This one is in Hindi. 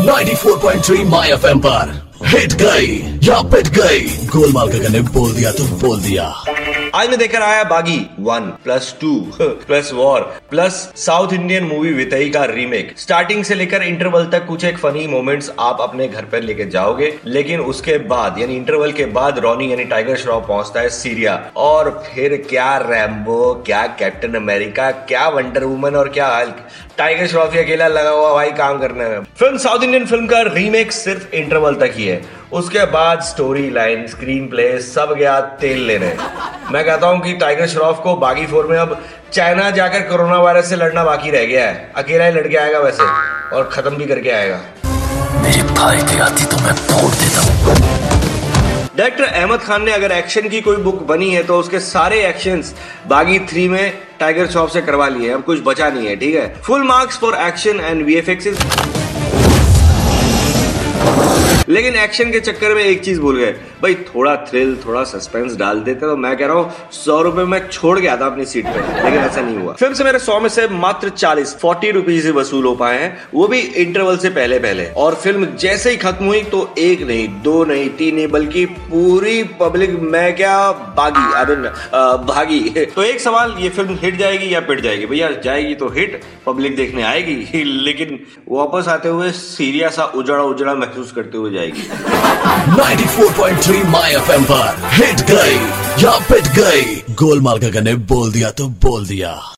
94.3 माय एफएम पर। हिट गई। या पिट गई। गोलमाल का ने बोल दिया तो बोल दिया। आज मैं देखकर आया Baaghi. One plus two plus war plus south Indian movie Vettai का रीमेक स्टार्टिंग से लेकर इंटरवल तक कुछ एक फनी मोमेंट्स आप अपने घर पर लेके जाओगे। लेकिन उसके बाद, यानी इंटरवल के बाद रॉनी यानी टाइगर श्रॉफ पहुँचता है सीरिया और फिर क्या रैम्बो क्या कैप्टन अमेरिका क्या वंडर वुमन और क्या हल्क टाइगर श्रॉफ अकेला लगा हुआ भाई काम करने में। फ़िल्म साउथ इंडियन फ़िल्म का रीमेक सिर्फ़ इंटरवल तक ही है। उसके बाद स्टोरी लाइन स्क्रीन प्ले सब गया तेल लेने। मैं कहता हूँ कि टाइगर श्रॉफ को बागी फोर में अब चाइना जाकर कोरोना वायरस से लड़ना बाकी रह गया है। अकेला ही लड़के आएगा वैसे और खत्म भी करके आएगा। मेरे भाई की आती तो मैं फोड़ देता हूँ। डायरेक्टर अहमद खान ने अगर एक्शन की कोई बुक बनी है तो उसके सारे एक्शंस बागी थ्री में टाइगर श्रॉफ से करवा लिए अब कुछ बचा नहीं है ठीक है? Full marks for action and we लेकिन एक्शन के चक्कर में एक चीज़ भूल गए। भाई, थोड़ा थ्रिल थोड़ा सस्पेंस डाल देते तो मैं कह रहा हूँ, सौ रुपए में छोड़ गया था अपनी सीट पे, लेकिन ऐसा नहीं हुआ। फ़िल्म से मेरे सौ में से मात्र चालीस फोर्टी रुपीज़ वसूल हो पाए हैं। वो भी इंटरवल से पहले पहले। और फ़िल्म जैसे ही खत्म हुई तो एक नहीं, दो नहीं, तीन नहीं, बल्कि पूरी पब्लिक मैं क्या बागी आई भागी। तो एक सवाल, ये फ़िल्म हिट जाएगी या पिट जाएगी? भैया, जाएगी तो हिट पब्लिक देखने आएगी। लेकिन वापस आते हुए सीरिया सा उजड़ा उजड़ा महसूस करते हुए जाएगी 94.3 माय एफएम पर. हिट गई या पिट गई गोलमाल का ने बोल दिया तो बोल दिया